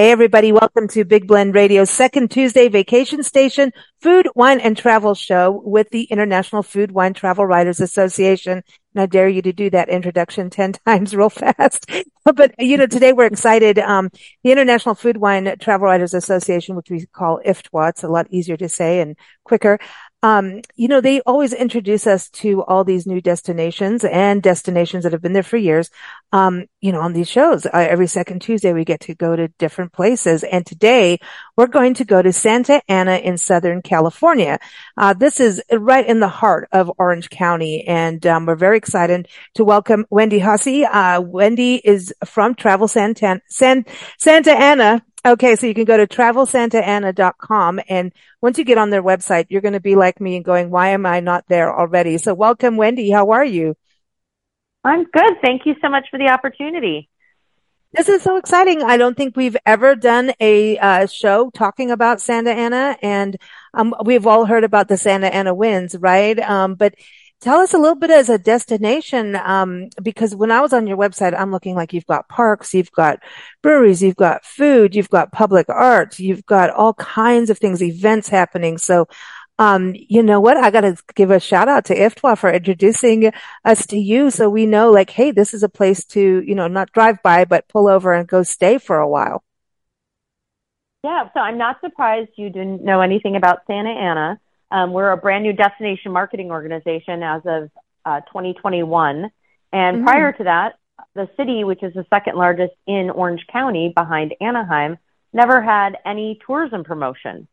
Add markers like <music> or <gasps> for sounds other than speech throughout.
Hey everybody, welcome to Big Blend Radio's second Tuesday vacation station food, wine, and travel show with the International Food, Wine, Travel Writers Association. And I dare you to do that introduction <laughs> 10 times real fast. <laughs> but, you know, today we're excited. Um, the International Food, Wine, Travel Writers Association, which we call IFWTWA, it's a lot easier to say and quicker, um, you know, they always introduce us to all these new destinations and destinations that have been there for years. Um, you know, on these shows, uh, every second Tuesday, we get to go to different places. And today we're going to go to Santa Ana in Southern California. Uh, this is right in the heart of Orange County. And, um, we're very excited to welcome Wendy Haase. Uh, Wendy is from Travel Santa, San, Santa Ana Okay, so you can go to travelsantaana.com and once you get on their website, you're going to be like me and going, why am I not there already? So welcome, Wendy. How are you? I'm good. Thank you so much for the opportunity. This is so exciting. I don't think we've ever done a uh, show talking about Santa Ana and um, we've all heard about the Santa Ana winds, right? Um, but tell us a little bit as a destination um, because when i was on your website i'm looking like you've got parks you've got breweries you've got food you've got public art you've got all kinds of things events happening so um, you know what? I got to give a shout out to IFWTWA for introducing us to you. So we know like, Hey, this is a place to, you know, not drive by, but pull over and go stay for a while. Yeah. So I'm not surprised you didn't know anything about Santa Ana. Um, we're a brand new destination marketing organization as of uh, 2021. And mm-hmm. prior to that, the city, which is the second largest in Orange County behind Anaheim, never had any tourism promotion.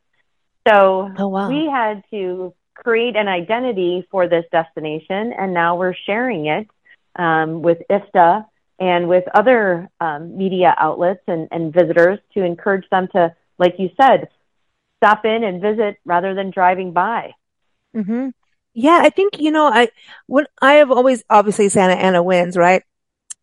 So oh, wow. we had to create an identity for this destination, and now we're sharing it um, with IFWTWA and with other um, media outlets and, and visitors to encourage them to, like you said, stop in and visit rather than driving by. Mm-hmm. Yeah, I think, you know, I, when I have always, obviously Santa Ana wins, right?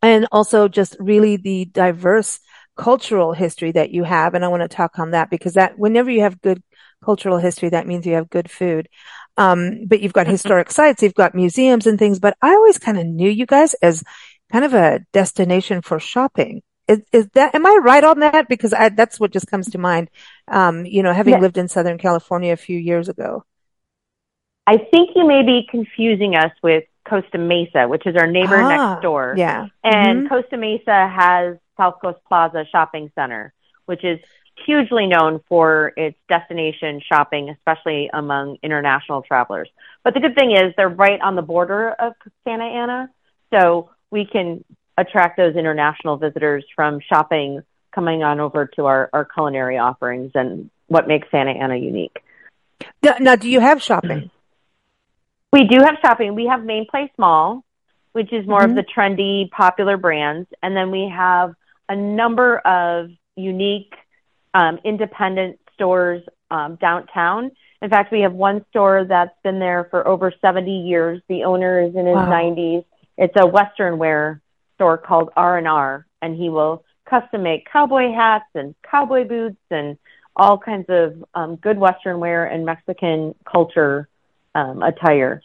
And also just really the diverse cultural history that you have. And I want to talk on that because that whenever you have good cultural history, that means you have good food. Um, but you've got mm-hmm. historic sites, you've got museums and things, but I always kind of knew you guys as kind of a destination for shopping. Is, is that, am I right on that? Because I, that's what just comes to mind. Um, you know, having yes. lived in Southern California a few years ago. I think you may be confusing us with Costa Mesa, which is our neighbor ah, next door. Yeah. And mm-hmm. Costa Mesa has South Coast Plaza Shopping Center, which is hugely known for its destination shopping, especially among international travelers. But the good thing is they're right on the border of Santa Ana. So we can attract those international visitors from shopping coming on over to our, our culinary offerings and what makes Santa Ana unique. Now, do you have shopping? We do have shopping. We have Main Place Mall, which is more mm-hmm. of the trendy, popular brands. And then we have a number of unique, um, independent stores um, downtown. In fact, we have one store that's been there for over 70 years. The owner is in his wow. 90s. It's a Western wear store called R&R and he will custom make cowboy hats and cowboy boots and all kinds of um, good Western wear and Mexican culture um, attire.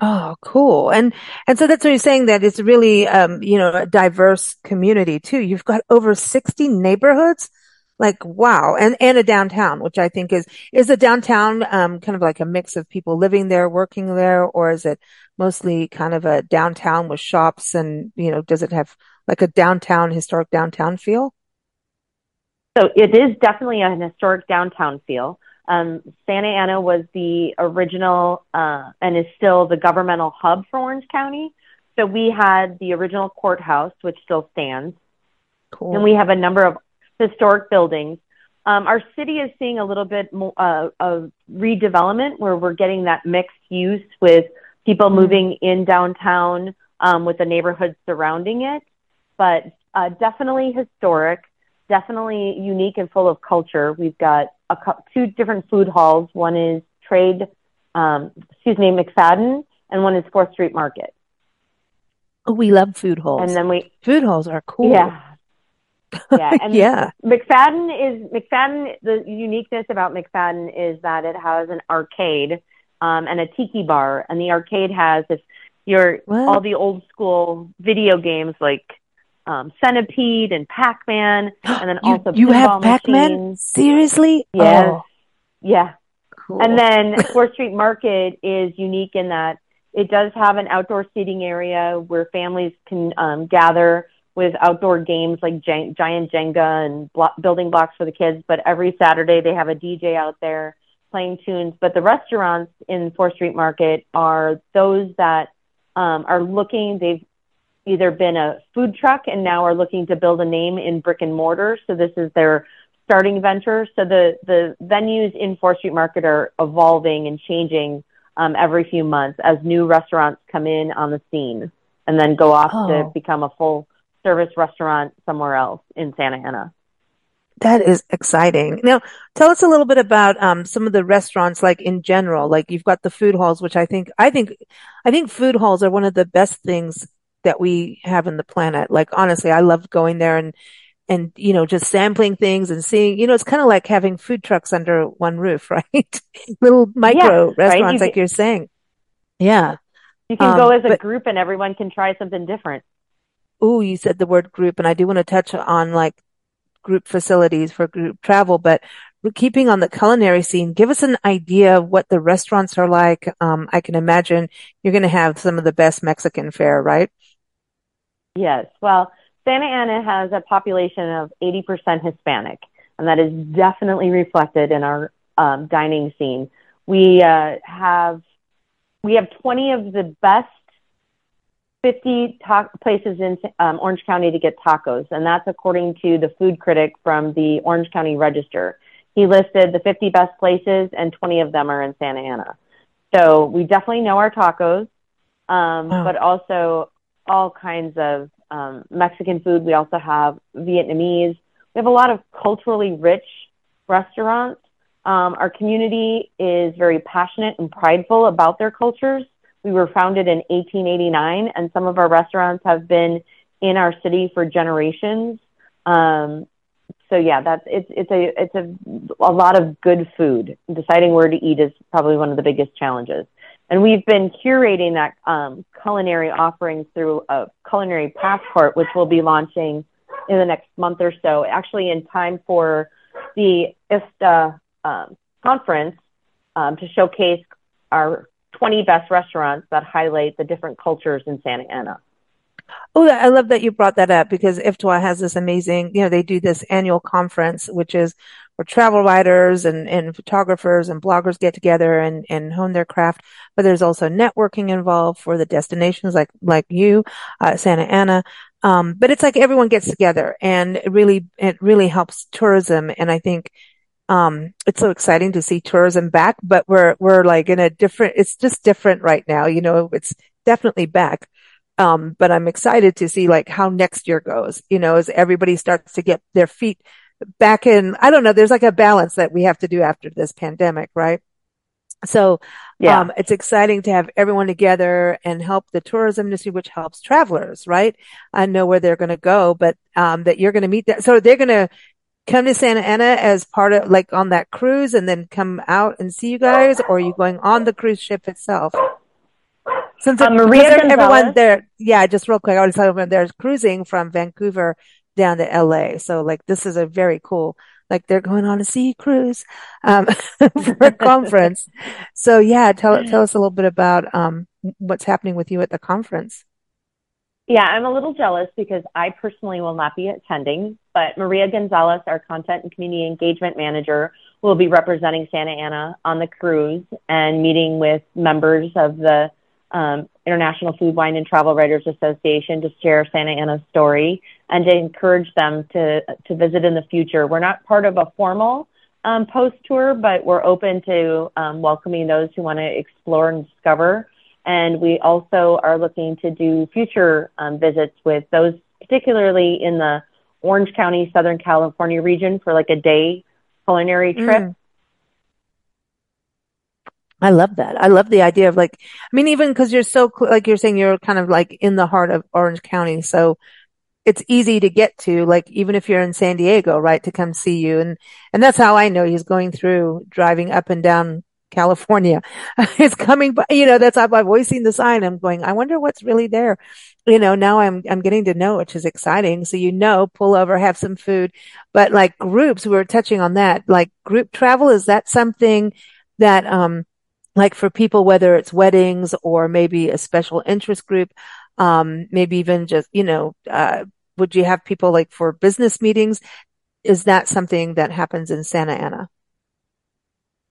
Oh, cool. And, and so that's what you're saying that it's really, um, you know, a diverse community too. You've got over 60 neighborhoods. Like, wow. And, and a downtown, which I think is, is a downtown, um, kind of like a mix of people living there, working there, or is it mostly kind of a downtown with shops and, you know, does it have like a downtown, historic downtown feel? So it is definitely an historic downtown feel. Um, Santa Ana was the original uh, and is still the governmental hub for Orange County. So we had the original courthouse, which still stands. Cool. And we have a number of historic buildings. Um, our city is seeing a little bit more, uh, of redevelopment where we're getting that mixed use with people mm-hmm. moving in downtown um, with the neighborhood surrounding it. But uh, definitely historic, definitely unique and full of culture. We've got a, two different food halls. One is Trade, um, excuse me, McFadden, and one is Fourth Street Market. Oh, we love food halls. And then we food halls are cool. Yeah, <laughs> Yeah, and yeah. McFadden is McFadden. The uniqueness about McFadden is that it has an arcade um, and a tiki bar, and the arcade has if your What? all the old school video games like um, Centipede and Pac Man, <gasps> and then You, also you have Pac-Man? machines. Seriously? Yes. Oh, Yeah, cool. and then <laughs> Fourth Street Market is unique in that it does have an outdoor seating area where families can um, gather with outdoor games like gi- giant Jenga and blo- building blocks for the kids. But every Saturday they have a DJ out there playing tunes. But the restaurants in Fourth Street Market are those that um, are looking. They've either been a food truck and now are looking to build a name in brick and mortar. So this is their starting venture. So the the venues in Fourth Street Market are evolving and changing um, every few months as new restaurants come in on the scene and then go off Oh. to become a full service restaurant somewhere else in Santa Ana. That is exciting. Now, tell us a little bit about um, some of the restaurants, like in general. Like you've got the food halls, which I think, I think, I think food halls are one of the best things that we have in the planet. Like honestly, I love going there and and you know just sampling things and seeing. You know, it's kind of like having food trucks under one roof, <laughs> right? Little micro restaurants, You like can- you're saying. Yeah. You can Um, go as a but- group and everyone can try something different. Oh, you said the word group, and I do want to touch on like group facilities for group travel, but keeping on the culinary scene. Give us an idea of what the restaurants are like. Um, I can imagine you're going to have some of the best Mexican fare, right? Yes. Well, Santa Ana has a population of 80% Hispanic, and that is definitely reflected in our um, dining scene. We uh, have we have 20 of the best 50 ta- places in um, Orange County to get tacos, and that's according to the food critic from the Orange County Register. He listed the 50 best places, and 20 of them are in Santa Ana. So we definitely know our tacos, um, Wow. but also all kinds of um, Mexican food. We also have Vietnamese. We have a lot of culturally rich restaurants. Um, our community is very passionate and prideful about their cultures. We were founded in 1889, and some of our restaurants have been in our city for generations. Um, so yeah, that's it's it's a it's a a lot of good food. Deciding where to eat is probably one of the biggest challenges. And we've been curating that um, culinary offerings through a culinary passport, which we'll be launching in the next month or so, actually in time for the IFWTWA um, conference um, to showcase our 20 best restaurants that highlight the different cultures in Santa Ana. Oh, I love that you brought that up because IFWTWA has this amazing, you know, they do this annual conference, which is where travel writers and, and photographers and bloggers get together and, and hone their craft. But there's also networking involved for the destinations like, like you, uh, Santa Ana. Um, but it's like everyone gets together and it really, it really helps tourism. And I think, um, it's so exciting to see tourism back, but we're, we're like in a different, it's just different right now. You know, it's definitely back. Um, but I'm excited to see like how next year goes, you know, as everybody starts to get their feet back in. I don't know. There's like a balance that we have to do after this pandemic, right? So, Yeah. um, it's exciting to have everyone together and help the tourism industry, which helps travelers, right? I know where they're going to go, but, um, that you're going to meet that. So they're going to come to Santa Ana as part of like on that cruise and then come out and see you guys, or are you going on the cruise ship itself? Since it- Maria everyone there, yeah, just real quick, I to tell everyone there's cruising from Vancouver down to LA. So like this is a very cool, like they're going on a sea cruise, um, <laughs> for a conference. So yeah, tell, tell us a little bit about, um, what's happening with you at the conference. Yeah, I'm a little jealous because I personally will not be attending, but Maria Gonzalez, our content and community engagement manager, will be representing Santa Ana on the cruise and meeting with members of the um, International Food, Wine, and Travel Writers Association to share Santa Ana's story and to encourage them to to visit in the future. We're not part of a formal um, post tour, but we're open to um, welcoming those who want to explore and discover. And we also are looking to do future um, visits with those, particularly in the Orange County, Southern California region for like a day culinary trip. Mm. I love that. I love the idea of like, I mean, even because you're so, cl- like you're saying, you're kind of like in the heart of Orange County. So it's easy to get to, like even if you're in San Diego, right, to come see you. And, and that's how I know he's going through driving up and down California. <laughs> it's coming, but you know, that's, I've always seen the sign. I'm going, I wonder what's really there. You know, now I'm, I'm getting to know, which is exciting. So, you know, pull over, have some food, but like groups, we were touching on that, like group travel. Is that something that, um, like for people, whether it's weddings or maybe a special interest group, um, maybe even just, you know, uh, would you have people like for business meetings? Is that something that happens in Santa Ana?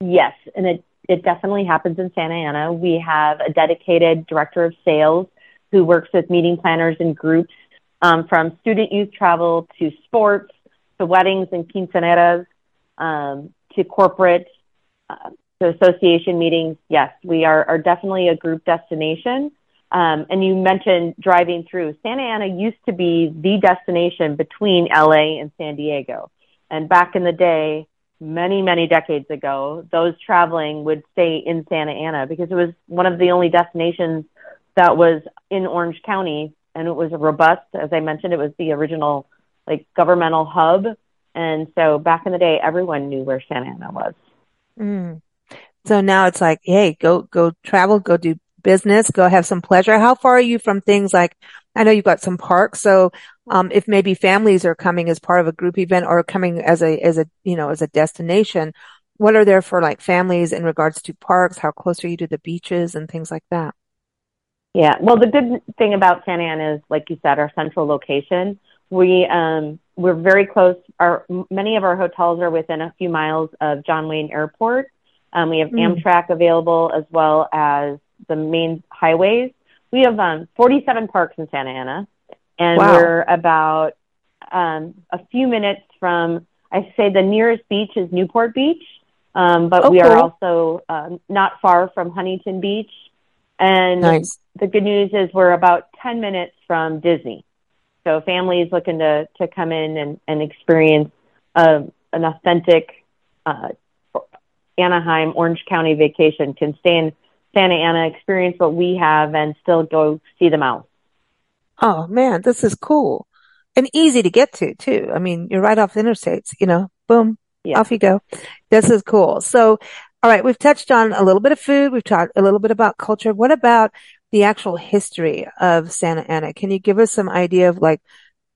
Yes, and it, it definitely happens in Santa Ana. We have a dedicated director of sales who works with meeting planners and groups um, from student youth travel to sports to weddings and quinceaneras um, to corporate uh, to association meetings. Yes, we are, are definitely a group destination. Um, and you mentioned driving through. Santa Ana used to be the destination between LA and San Diego. And back in the day, many, many decades ago, those traveling would stay in Santa Ana because it was one of the only destinations that was in Orange County and it was robust. As I mentioned, it was the original like governmental hub. And so back in the day, everyone knew where Santa Ana was. Mm. So now it's like, hey, go, go travel, go do business, go have some pleasure. How far are you from things like, I know you've got some parks. So, um, if maybe families are coming as part of a group event or coming as a, as a, you know, as a destination, what are there for like families in regards to parks? How close are you to the beaches and things like that? Yeah. Well, the good thing about Santa Ana is, like you said, our central location. We, um, we're very close. Our, many of our hotels are within a few miles of John Wayne Airport. Um, we have mm. Amtrak available as well as the main highways. We have um, 47 parks in Santa Ana, and wow. we're about um, a few minutes from. I say the nearest beach is Newport Beach, um, but oh, we are also uh, not far from Huntington Beach. And nice. the good news is we're about 10 minutes from Disney. So families looking to, to come in and, and experience uh, an authentic uh, Anaheim, Orange County vacation can stay in Santa Ana, experience what we have, and still go see the mouse. Oh man, this is cool and easy to get to too. I mean, you're right off the interstates, you know, boom, yeah. off you go. This is cool. So, all right, we've touched on a little bit of food. We've talked a little bit about culture. What about the actual history of Santa Ana? Can you give us some idea of like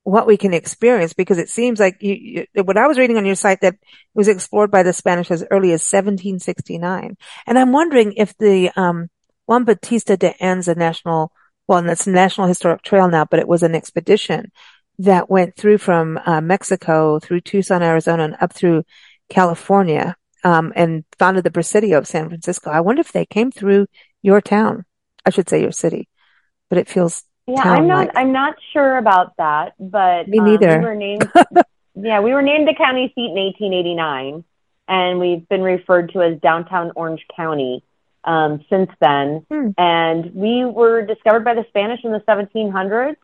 what we can experience because it seems like you, you, what I was reading on your site that was explored by the Spanish as early as 1769. And I'm wondering if the, um, Juan Bautista de Anza National, well, and that's National Historic Trail now, but it was an expedition that went through from uh, Mexico through Tucson, Arizona and up through California, um, and founded the Presidio of San Francisco. I wonder if they came through your town. I should say your city, but it feels yeah, I'm not. I'm not sure about that, but me neither. Um, we were named. <laughs> yeah, we were named the county seat in 1889, and we've been referred to as downtown Orange County um, since then. Hmm. And we were discovered by the Spanish in the 1700s,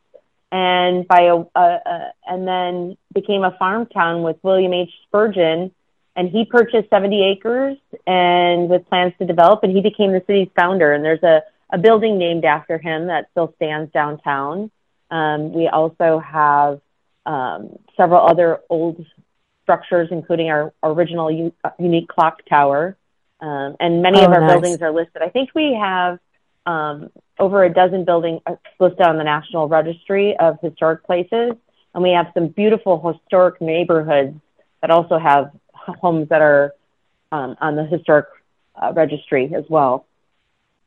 and by a, a, a and then became a farm town with William H. Spurgeon. And he purchased 70 acres and with plans to develop, and he became the city's founder. And there's a a building named after him that still stands downtown. Um, we also have um, several other old structures, including our original u- unique clock tower. Um, and many oh, of our nice. buildings are listed. I think we have um, over a dozen buildings uh, listed on the National Registry of Historic Places. And we have some beautiful historic neighborhoods that also have homes that are um, on the historic uh, registry as well.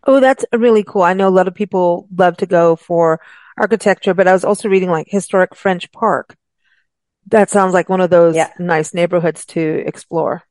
Oh, that's really cool. I know a lot of people love to go for architecture, but I was also reading like historic French Park. That sounds like one of those yeah. nice neighborhoods to explore.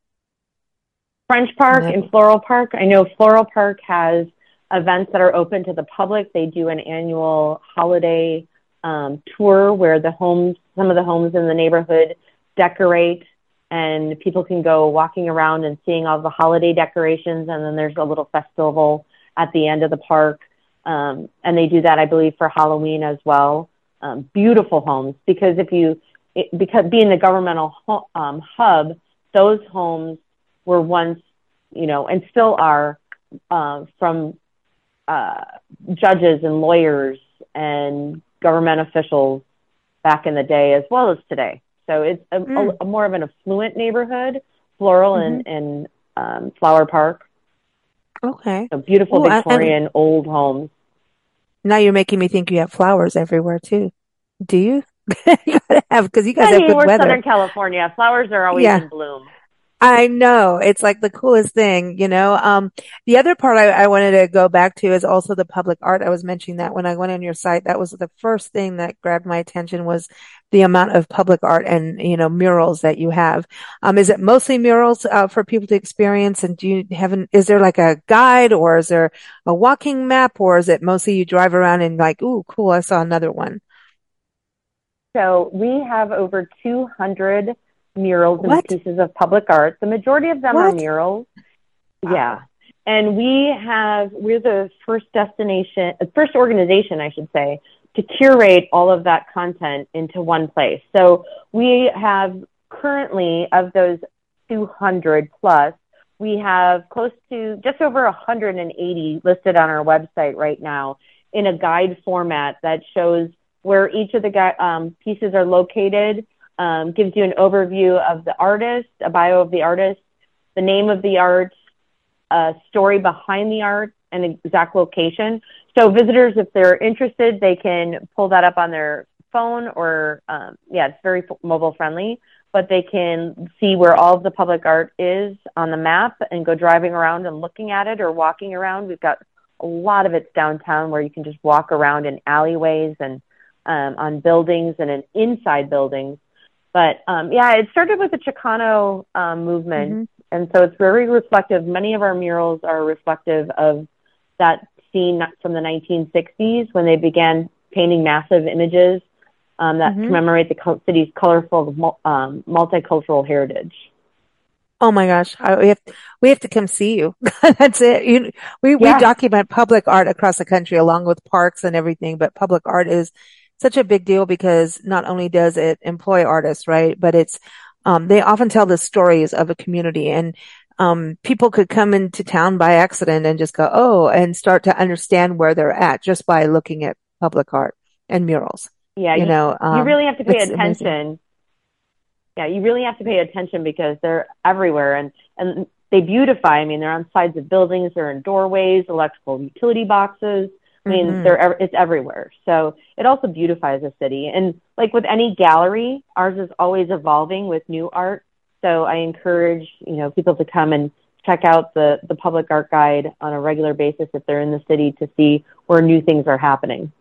French Park and Floral Park. I know Floral Park has events that are open to the public. They do an annual holiday um, tour where the homes, some of the homes in the neighborhood decorate and people can go walking around and seeing all the holiday decorations. And then there's a little festival at the end of the park. Um, and they do that, I believe, for Halloween as well. Um, beautiful homes because if you, it, because being the governmental ho- um, hub, those homes were once, you know, and still are uh, from uh, judges and lawyers and government officials back in the day as well as today. So it's a, mm. a, a more of an affluent neighborhood, floral mm-hmm. and, and um, flower park. Okay. So beautiful Ooh, Victorian I, old homes. Now you're making me think you have flowers everywhere too. Do you? <laughs> you gotta have because you guys I mean, have good we're weather. Southern California. Flowers are always yeah. in bloom. I know. It's like the coolest thing, you know. Um, the other part I, I, wanted to go back to is also the public art. I was mentioning that when I went on your site, that was the first thing that grabbed my attention was the amount of public art and, you know, murals that you have. Um, is it mostly murals, uh, for people to experience? And do you have an, is there like a guide or is there a walking map or is it mostly you drive around and like, ooh, cool, I saw another one? So we have over 200 murals and pieces of public art. The majority of them what? are murals. Wow. Yeah. And we have, we're the first destination, first organization, I should say, to curate all of that content into one place. So we have currently, of those 200 plus, we have close to just over 180 listed on our website right now in a guide format that shows where each of the um, pieces are located, um, gives you an overview of the artist, a bio of the artist, the name of the art, a story behind the art, and exact location. So visitors, if they're interested, they can pull that up on their phone or, um, yeah, it's very mobile friendly, but they can see where all of the public art is on the map and go driving around and looking at it or walking around. We've got a lot of it's downtown where you can just walk around in alleyways and um, on buildings and in inside buildings but um, yeah, it started with the Chicano um, movement, mm-hmm. and so it's very reflective. Many of our murals are reflective of that scene from the 1960s when they began painting massive images um, that mm-hmm. commemorate the city's colorful um, multicultural heritage. Oh my gosh, I, we have we have to come see you. <laughs> That's it. You, we yeah. we document public art across the country along with parks and everything, but public art is such a big deal because not only does it employ artists, right, but it's um, they often tell the stories of a community and um, people could come into town by accident and just go, oh, and start to understand where they're at just by looking at public art and murals. Yeah, you, you know, um, you really have to pay attention. Amazing. Yeah, you really have to pay attention because they're everywhere and and they beautify. I mean, they're on sides of buildings, they're in doorways, electrical utility boxes. I mean, mm-hmm. they're it's everywhere. So it also beautifies a city. And like with any gallery, ours is always evolving with new art. So I encourage you know people to come and check out the the public art guide on a regular basis if they're in the city to see where new things are happening.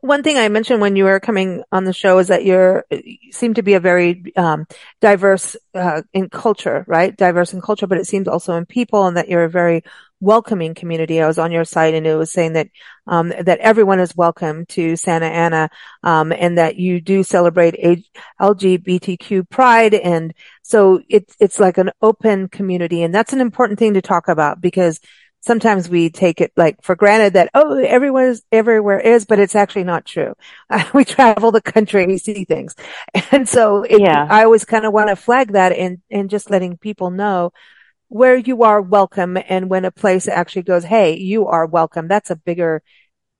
One thing I mentioned when you were coming on the show is that you're you seem to be a very um, diverse uh, in culture, right? Diverse in culture, but it seems also in people, and that you're a very welcoming community. I was on your site and it was saying that, um, that everyone is welcome to Santa Ana, um, and that you do celebrate LGBTQ pride. And so it's, it's like an open community. And that's an important thing to talk about because sometimes we take it like for granted that, oh, everyone is everywhere is, but it's actually not true. Uh, <laughs> we travel the country and we see things. <laughs> And so it, yeah. I always kind of want to flag that and, and just letting people know where you are welcome and when a place actually goes, Hey, you are welcome. That's a bigger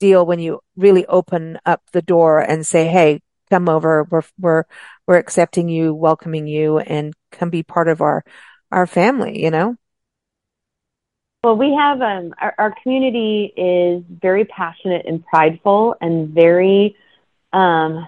deal when you really open up the door and say, Hey, come over. We're, we're, we're accepting you, welcoming you and come be part of our, our family, you know? Well, we have, um, our, our community is very passionate and prideful and very, um,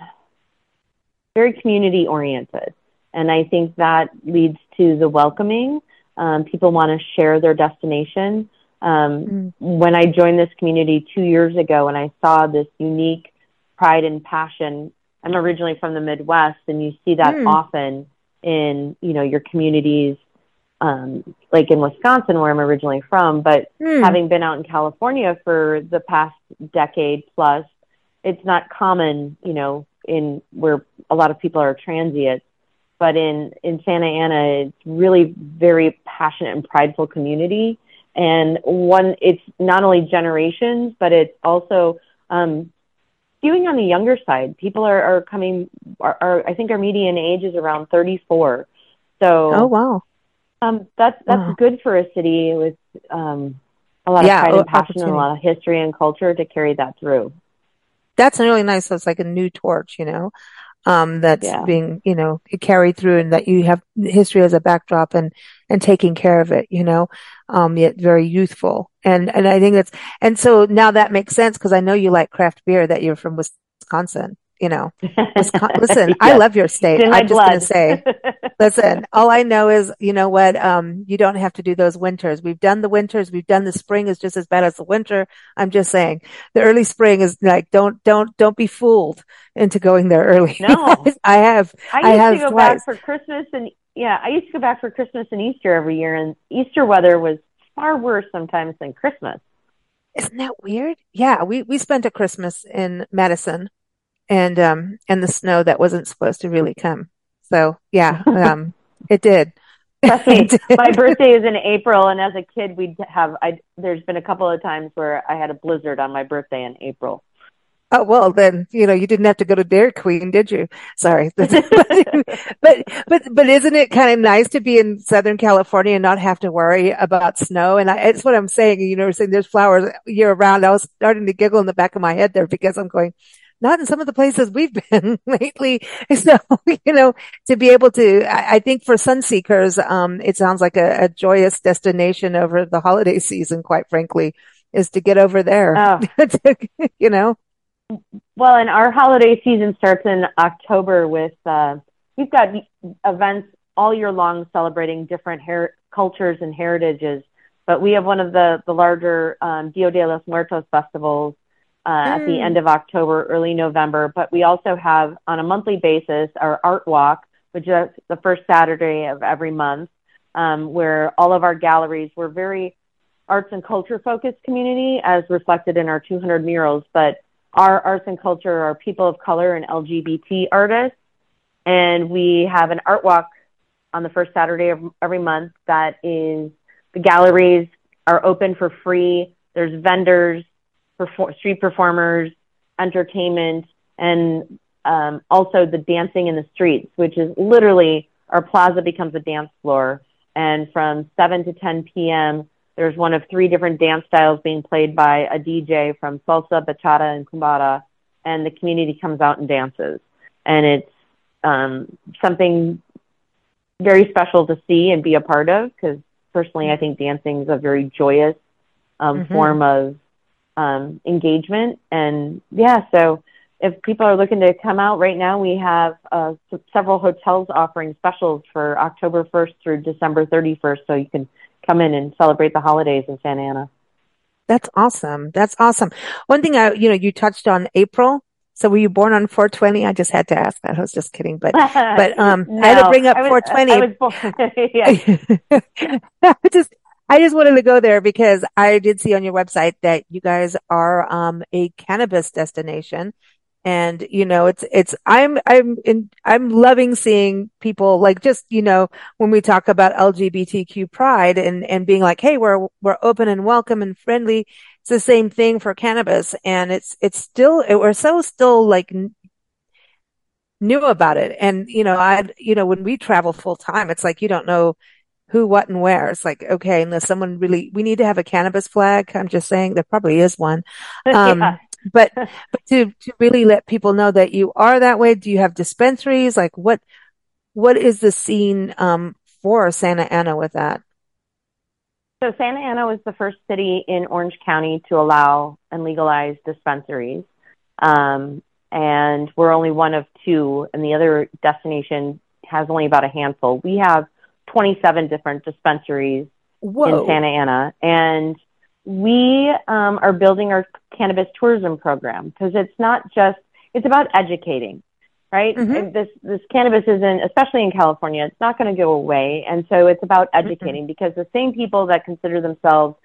very community oriented. And I think that leads to the welcoming um, people want to share their destination. Um, mm. When I joined this community two years ago and I saw this unique pride and passion, I'm originally from the Midwest, and you see that mm. often in you know your communities, um, like in Wisconsin where I'm originally from. But mm. having been out in California for the past decade plus, it's not common, you know, in where a lot of people are transient but in in Santa Ana, it's really very passionate and prideful community. And one, it's not only generations, but it's also um, skewing on the younger side. People are, are coming. Are, are, I think our median age is around 34. So oh wow, um, that's that's wow. good for a city with um, a lot of yeah, pride and passion and a lot of history and culture to carry that through. that's really nice. So it's like a new torch, you know, um, that's yeah. being, you know, carried through and that you have history as a backdrop and, and taking care of it, you know, um, yet very youthful. And, and I think that's, and so now that makes sense because I know you like craft beer that you're from Wisconsin you know, <laughs> listen, I love your state. I'm just going to say, <laughs> listen, all I know is, you know what? Um, you don't have to do those winters. We've done the winters. We've done the spring is just as bad as the winter. I'm just saying the early spring is like, don't, don't, don't be fooled into going there early. No, <laughs> I have, I used I have to go twice. back for Christmas and yeah, I used to go back for Christmas and Easter every year and Easter weather was far worse sometimes than Christmas. Isn't that weird? Yeah, we, we spent a Christmas in Madison and um and the snow that wasn't supposed to really come. So yeah, <laughs> um <laughs> it did. my birthday is in April, and as a kid, we'd have. I there's been a couple of times where I had a blizzard on my birthday in April. Oh well, then you know you didn't have to go to Dairy Queen, did you? Sorry, <laughs> but but but isn't it kind of nice to be in Southern California and not have to worry about snow? And I, it's what I'm saying. You know, saying there's flowers year round. I was starting to giggle in the back of my head there because I'm going, not in some of the places we've been <laughs> lately. So, you know, to be able to, I, I think for sun seekers, um, it sounds like a, a, joyous destination over the holiday <laughs> season, quite frankly, is to get over there, oh. <laughs> you know? Well, and our holiday season starts in October with, uh, we've got events all year long celebrating different her- cultures and heritages. But we have one of the, the larger um, Dia de los Muertos festivals uh, mm. at the mm. end of October, early November. But we also have on a monthly basis our art walk, which is the first Saturday of every month, um, where all of our galleries, we're very arts and culture focused community as reflected in our 200 murals, but our arts and culture are people of color and LGBT artists. And we have an art walk on the first Saturday of every month that is the galleries are open for free. There's vendors perfor- street performers, entertainment, and um, also the dancing in the streets, which is literally our plaza becomes a dance floor. And from 7 to 10 p.m., there's one of three different dance styles being played by a DJ from salsa, bachata, and cumbia, and the community comes out and dances. And it's um, something very special to see and be a part of because personally, I think dancing is a very joyous um, mm-hmm. form of um, engagement. And yeah, so if people are looking to come out right now, we have uh, several hotels offering specials for October 1st through December 31st. So you can come in and celebrate the holidays in Santa Ana. That's awesome. That's awesome. One thing I, you know, you touched on April. So were you born on 420? I just had to ask that. I was just kidding, but, but, um, no, <laughs> I had to bring up I was, 420. I was born, <laughs> yeah. <laughs> just, I just wanted to go there because I did see on your website that you guys are um, a cannabis destination. And, you know, it's, it's, I'm, I'm in, I'm loving seeing people like just, you know, when we talk about LGBTQ pride and, and being like, Hey, we're, we're open and welcome and friendly. It's the same thing for cannabis. And it's, it's still, it, we're so still like new about it. And, you know, I, you know, when we travel full time, it's like, you don't know, who, what, and where. It's like, okay, unless someone really, we need to have a cannabis flag. I'm just saying there probably is one. <laughs> Um, yeah. but, <laughs> but to, to really let people know that you are that way, do you have dispensaries? Like what, what is the scene, um, for Santa Ana with that? So Santa Ana was the first city in Orange County to allow and legalize dispensaries. Um, and we're only one of two, and the other destination has only about a handful. We have 27 different dispensaries Whoa. in Santa Ana. And we um, are building our cannabis tourism program because it's not just, it's about educating, right? Mm-hmm. This, this cannabis isn't, especially in California, it's not going to go away. And so it's about educating mm-hmm. because the same people that consider themselves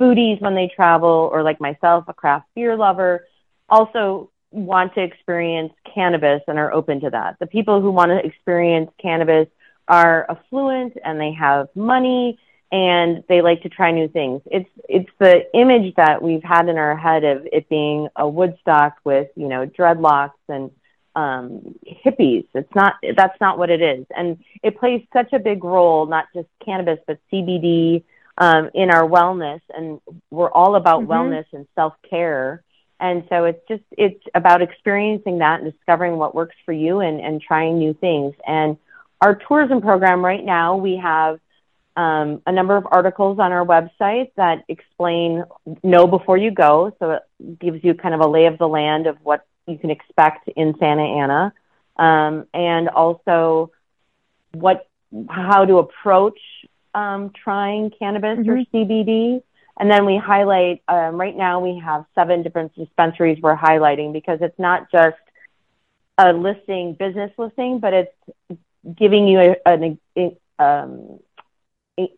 foodies when they travel, or like myself, a craft beer lover, also want to experience cannabis and are open to that. The people who want to experience cannabis are affluent and they have money and they like to try new things. It's it's the image that we've had in our head of it being a Woodstock with you know dreadlocks and um, hippies. It's not that's not what it is, and it plays such a big role, not just cannabis but CBD um, in our wellness, and we're all about mm-hmm. wellness and self care. And so it's just, it's about experiencing that and discovering what works for you and, and trying new things. And our tourism program right now, we have um, a number of articles on our website that explain know before you go. So it gives you kind of a lay of the land of what you can expect in Santa Ana. Um, and also what, how to approach um, trying cannabis mm-hmm. or CBD. And then we highlight, um, right now we have seven different dispensaries we're highlighting because it's not just a listing, business listing, but it's giving you a, a, um,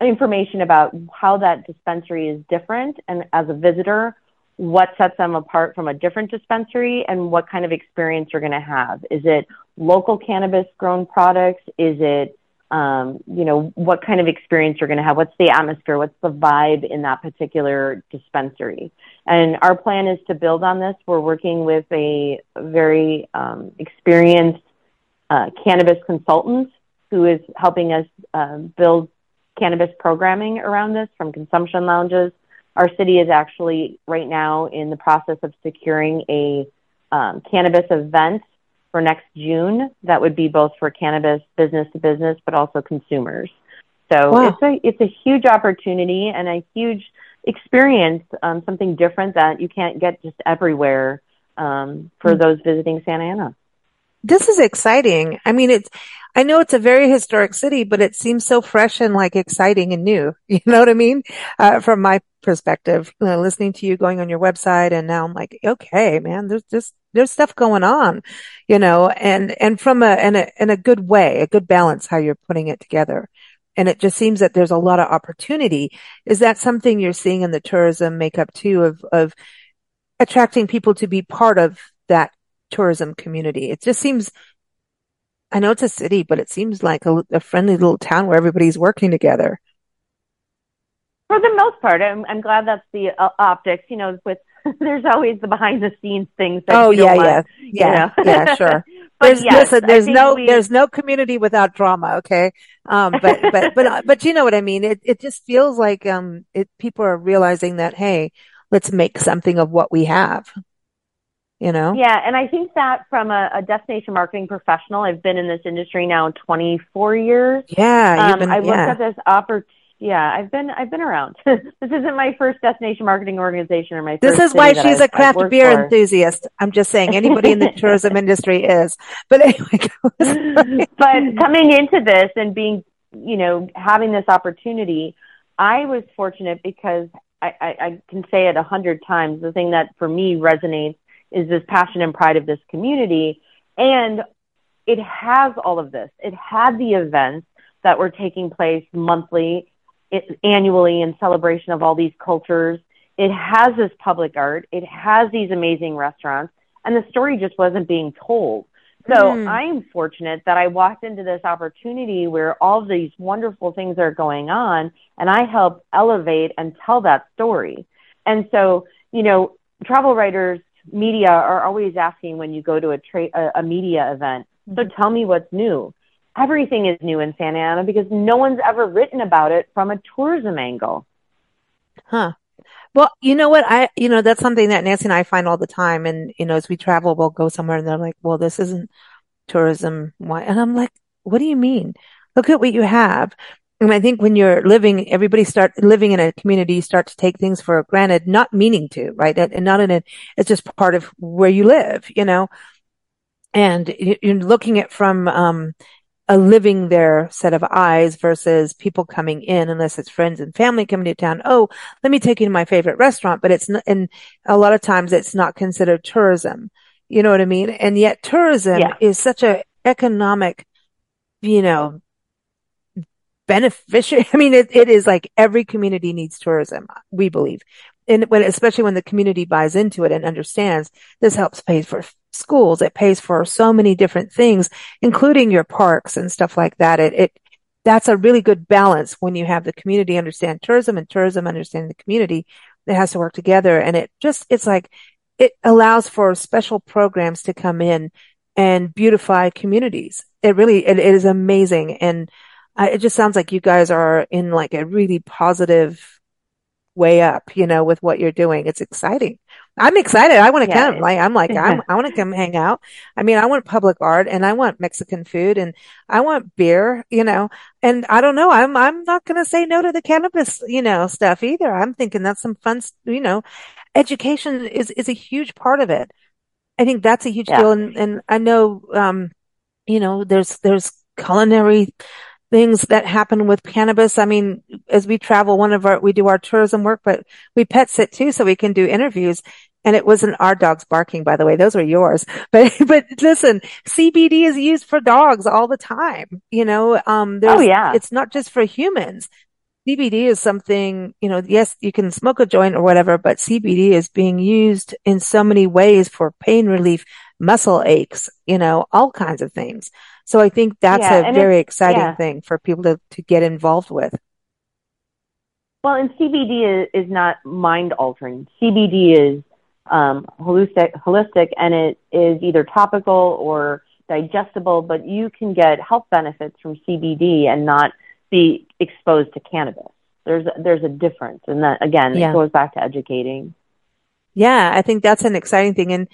information about how that dispensary is different and as a visitor what sets them apart from a different dispensary and what kind of experience you're going to have. Is it local cannabis grown products? Is it um, you know what kind of experience you're going to have? What's the atmosphere? What's the vibe in that particular dispensary? And our plan is to build on this. We're working with a very um, experienced uh, cannabis consultant who is helping us uh, build cannabis programming around this from consumption lounges. Our city is actually right now in the process of securing a um, cannabis event for next June that would be both for cannabis business to business, but also consumers. So wow. it's a it's a huge opportunity and a huge experience, um, something different that you can't get just everywhere um, for mm-hmm. those visiting Santa Ana. This is exciting. I mean, it's I know it's a very historic city, but it seems so fresh and like exciting and new. <laughs> You know what I mean? Uh, from my perspective, you know, listening to you going on your website and now I'm like, okay, man, there's just, there's stuff going on, you know, and, and from a, in a, in a good way, a good balance, how you're putting it together. And it just seems that there's a lot of opportunity. Is that something you're seeing in the tourism makeup too of, of attracting people to be part of that tourism community? It just seems I know it's a city, but it seems like a, a friendly little town where everybody's working together. For the most part, I'm, I'm glad that's the uh, optics. You know, with <laughs> there's always the behind the scenes things. oh yeah, yeah, yeah, yeah, <laughs> sure. there's yes, listen, there's no we, there's no community without drama. Okay, um, but <laughs> but but but you know what I mean. It it just feels like um, it people are realizing that hey, let's make something of what we have you know? Yeah, and I think that from a, a, destination marketing professional, I've been in this industry now 24 years. Yeah, um, been, I looked yeah. at this opportunity. Yeah, I've been I've been around. <laughs> this isn't my first destination marketing organization or my. This is why she's a craft beer for. enthusiast. I'm just saying, anybody in the <laughs> tourism industry is. But anyway, <laughs> but coming into this and being, you know, having this opportunity, I was fortunate because I, I, I can say it a hundred times. The thing that for me resonates is this passion and pride of this community. And it has all of this. It had the events that were taking place monthly, it, annually in celebration of all these cultures. It has this public art. It has these amazing restaurants. And the story just wasn't being told. So mm. I'm fortunate that I walked into this opportunity where all of these wonderful things are going on and I help elevate and tell that story. And so, you know, travel writers media are always asking when you go to a, tra- a, a media event, so mm-hmm. tell me what's new. Everything is new in Santa Ana because no one's ever written about it from a tourism angle. Huh. Well, you know what? I, you know, that's something that Nancy and I find all the time. And, you know, as we travel, we'll go somewhere and they're like, well, this isn't tourism. Why? And I'm like, what do you mean? Look at what you have. And I think when you're living, everybody start living in a community, you start to take things for granted, not meaning to, right? And not in it. It's just part of where you live, you know? And you're looking at from, um, a living there set of eyes versus people coming in, unless it's friends and family coming to town. Oh, let me take you to my favorite restaurant, but it's not, and a lot of times it's not considered tourism. You know what I mean? And yet tourism yeah. is such a economic, you know, beneficial. <laughs> I mean, it, it is like every community needs tourism, we believe. And when, especially when the community buys into it and understands this helps pay for schools. It pays for so many different things, including your parks and stuff like that. It, it, that's a really good balance when you have the community understand tourism and tourism understanding the community. It has to work together. And it just, it's like, it allows for special programs to come in and beautify communities. It really, it, it is amazing. And I, it just sounds like you guys are in like a really positive way up, you know, with what you're doing. It's exciting. I'm excited. I want to yeah. come. Like I'm like I'm, I want to come hang out. I mean, I want public art and I want Mexican food and I want beer. You know, and I don't know. I'm I'm not going to say no to the cannabis. You know, stuff either. I'm thinking that's some fun. You know, education is is a huge part of it. I think that's a huge yeah. deal. And and I know, um, you know, there's there's culinary things that happen with cannabis. I mean, as we travel, one of our, we do our tourism work, but we pet sit too, so we can do interviews. And it wasn't our dogs barking, by the way. Those were yours. <laughs> But, but listen, CBD is used for dogs all the time. You know, um, oh, yeah. it's not just for humans. CBD is something, you know, yes, you can smoke a joint or whatever, but CBD is being used in so many ways for pain relief, muscle aches, you know, all kinds of things. So I think that's yeah, a very exciting yeah. thing for people to, to get involved with. Well, and CBD is, is not mind altering. CBD is um, holistic, holistic, and it is either topical or digestible. But you can get health benefits from CBD and not be exposed to cannabis. There's there's a difference, and that again, yeah. it goes back to educating. Yeah, I think that's an exciting thing, and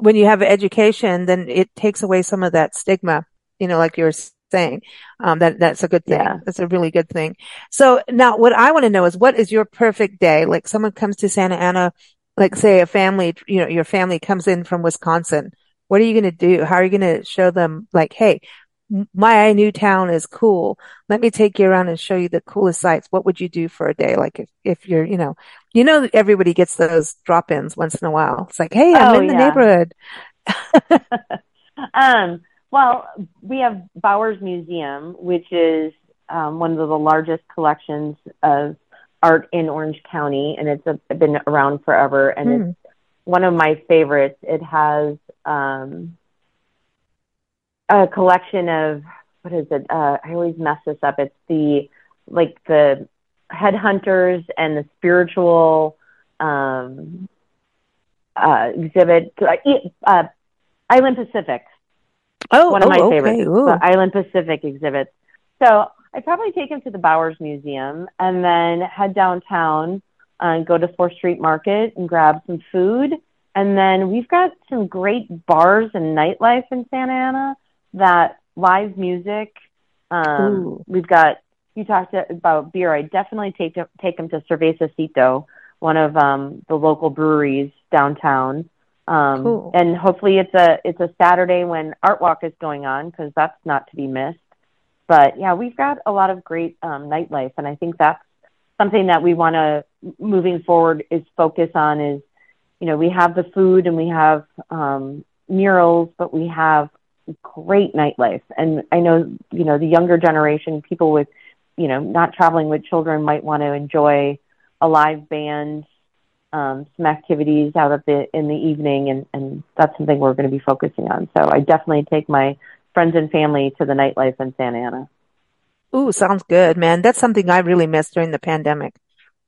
when you have education, then it takes away some of that stigma you know, like you were saying. Um, that, that's a good thing. Yeah. That's a really good thing. So now what I want to know is what is your perfect day? Like someone comes to Santa Ana, like say a family, you know, your family comes in from Wisconsin. What are you going to do? How are you going to show them like, Hey, my new town is cool. Let me take you around and show you the coolest sites. What would you do for a day? Like if, if you're, you know, you know, everybody gets those drop ins once in a while. It's like, Hey, I'm oh, in the neighborhood. <laughs> um, well, we have Bowers Museum, which is um, one of the largest collections of art in Orange County, and it's a, been around forever. And mm. it's one of my favorites. It has um, a collection of what is it? Uh, I always mess this up. It's the like the headhunters and the spiritual um, uh, exhibit. Uh, Island Pacific Oh, one of oh, my okay. favorites, Ooh. the Island Pacific exhibits. So I'd probably take him to the Bowers Museum and then head downtown and go to 4th Street Market and grab some food. And then we've got some great bars and nightlife in Santa Ana that live music. Um, we've got, you talked about beer. I definitely take, take him to Cervecito, one of um, the local breweries downtown. Um, cool. And hopefully it's a it's a Saturday when Art Walk is going on because that's not to be missed. But yeah, we've got a lot of great um, nightlife, and I think that's something that we want to moving forward is focus on. Is you know we have the food and we have um, murals, but we have great nightlife. And I know you know the younger generation, people with you know not traveling with children, might want to enjoy a live band um, some activities out of the in the evening, and, and that's something we're going to be focusing on. So I definitely take my friends and family to the nightlife in Santa Ana. Ooh, sounds good, man. That's something I really missed during the pandemic.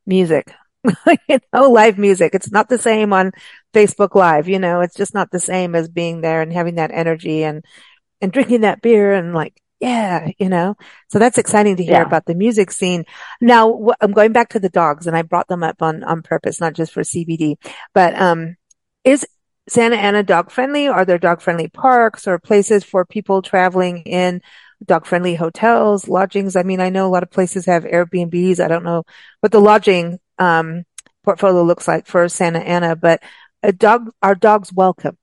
Music. <laughs> you know, live music. It's not the same on Facebook Live, you know, it's just not the same as being there and having that energy and and drinking that beer and like yeah, you know, so that's exciting to hear yeah. about the music scene. Now wh- I'm going back to the dogs and I brought them up on, on purpose, not just for CBD, but, um, is Santa Ana dog friendly? Are there dog friendly parks or places for people traveling in dog friendly hotels, lodgings? I mean, I know a lot of places have Airbnbs. I don't know what the lodging, um, portfolio looks like for Santa Ana, but a dog, are dogs welcome?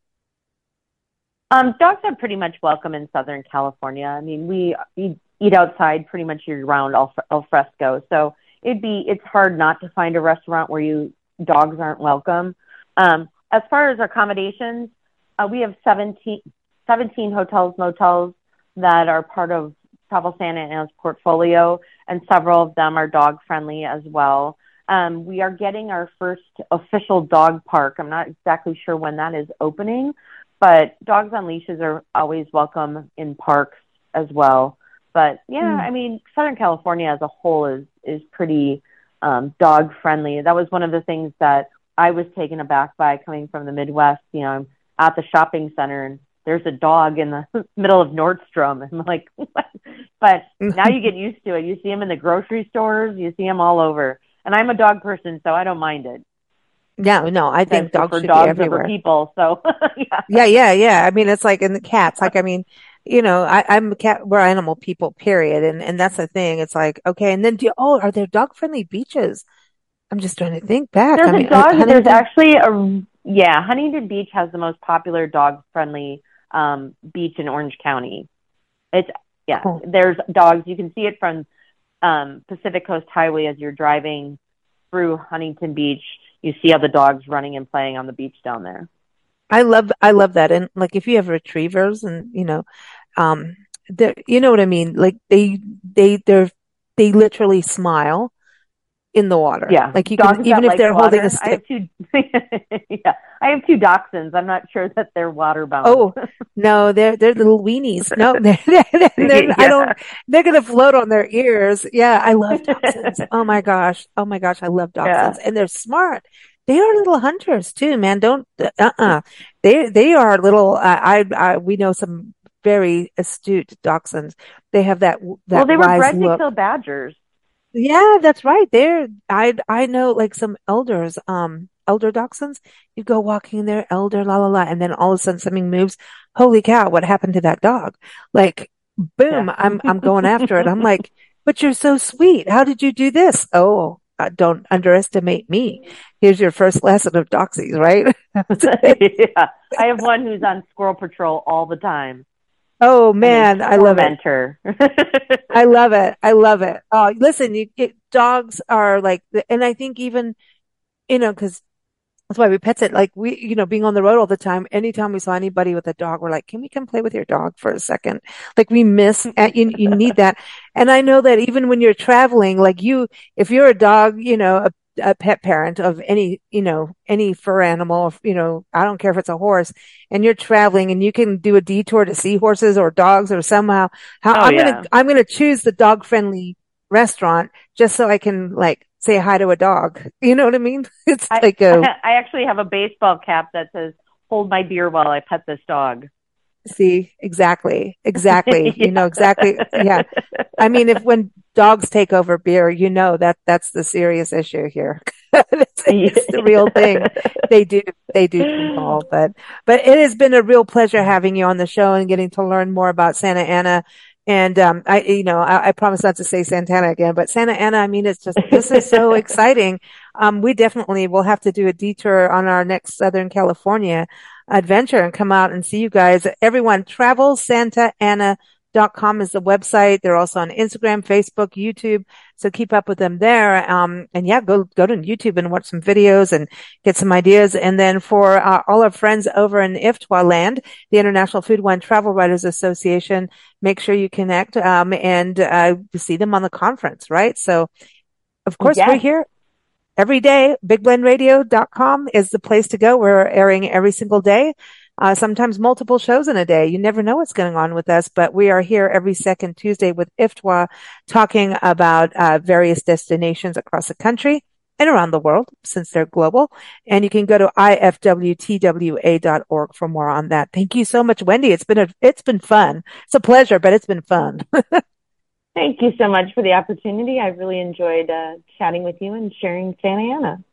Um, dogs are pretty much welcome in Southern California. I mean, we eat, eat outside pretty much year round, al, al fresco. So it'd be it's hard not to find a restaurant where you dogs aren't welcome. Um, as far as accommodations, uh, we have 17, 17 hotels, motels that are part of Travel Santa Ana's portfolio, and several of them are dog friendly as well. Um, we are getting our first official dog park. I'm not exactly sure when that is opening, but dogs on leashes are always welcome in parks as well. But yeah, mm. I mean, Southern California as a whole is is pretty um, dog friendly. That was one of the things that I was taken aback by coming from the Midwest. You know, I'm at the shopping center and there's a dog in the <laughs> middle of Nordstrom. I'm like, <laughs> what? but now you get <laughs> used to it. You see them in the grocery stores. You see them all over. And I'm a dog person, so I don't mind it. Yeah, no, I think dogs should dogs be everywhere. over people. So <laughs> yeah. yeah, yeah, yeah. I mean, it's like in the cats. Like, I mean, you know, I, I'm a cat. We're animal people, period. And and that's the thing. It's like okay, and then do oh, are there dog friendly beaches? I'm just trying to think back. There's I mean, a dog. There's actually a yeah. Huntington Beach has the most popular dog friendly um, beach in Orange County. It's yeah. Oh. There's dogs. You can see it from um, Pacific Coast Highway as you're driving through Huntington Beach. You see the dogs running and playing on the beach down there. I love I love that. And like if you have retrievers and you know, um, you know what I mean. Like they they they're they literally smile in the water. Yeah, like you can even if they're water. holding a stick. I have two, <laughs> yeah, I have two dachshunds. I'm not sure that they're water bound. Oh no, they're they're little weenies. No, <laughs> they're, they're, they're yeah. I don't. They're gonna float on their ears. Yeah, I love dachshunds. <laughs> oh my gosh, oh my gosh, I love dachshunds, yeah. and they're smart they are little hunters too, man. Don't, uh uh They, they are little, uh, I, I, we know some very astute dachshunds. They have that, that Well, they were bred look. to kill badgers. Yeah, that's right. They're, I, I know like some elders, um, elder dachshunds. You go walking there, elder, la la la, and then all of a sudden something moves. Holy cow, what happened to that dog? Like, boom, yeah. I'm, I'm going <laughs> after it. I'm like, but you're so sweet. How did you do this? Oh, uh, don't underestimate me. Here's your first lesson of doxies, right? <laughs> <laughs> yeah. I have one who's on squirrel patrol all the time. Oh man, I love it. <laughs> I love it. I love it. Oh, listen, you get dogs are like, and I think even, you know, cause that's why we pets it. Like we, you know, being on the road all the time, anytime we saw anybody with a dog, we're like, can we come play with your dog for a second? Like we miss, eh, you, you need that. And I know that even when you're traveling, like you, if you're a dog, you know, a, a pet parent of any, you know, any fur animal, you know, I don't care if it's a horse and you're traveling and you can do a detour to see horses or dogs or somehow, how oh, I'm yeah. going to, I'm going to choose the dog friendly restaurant just so I can like say hi to a dog. <laughs> You know what I mean? <laughs> It's I, like a. <laughs> I actually have a baseball cap that says "Hold my beer while I pet this dog." See, exactly, exactly. yeah. <laughs> You know exactly. Yeah, I mean, if when dogs take over beer, you know that that's the serious issue here. <laughs> it's, it's, the real thing. <laughs> They do, they do involve, but but it has been a real pleasure having you on the show and getting to learn more about Santa Ana and um, I, you know, I, I, promise not to say Santana again, but Santa Ana. I mean, it's just this is so exciting. Um, we definitely will have to do a detour on our next Southern California adventure and come out and see you guys. Everyone, travel Santa Ana dot com is the website. They're also on Instagram, Facebook, YouTube. So keep up with them there. Um, and yeah, go, go to YouTube and watch some videos and get some ideas. And then for uh, all our friends over in IFWTWA land, the International Food Wine Travel Writers Association, make sure you connect, um, and, uh, see them on the conference, right? So of course we're here every day. BigBlendRadio.com is the place to go. We're airing every single day uh, sometimes multiple shows in a day. You never know what's going on with us, but we are here every second Tuesday with IFWTWA talking about uh, various destinations across the country and around the world since they're global. And you can go to ifwtwa.org for more on that. Thank you so much, Wendy. It's been a, it's been fun. It's a pleasure, but it's been fun. <laughs> Thank you so much for the opportunity. I really enjoyed uh, chatting with you and sharing Santa Ana.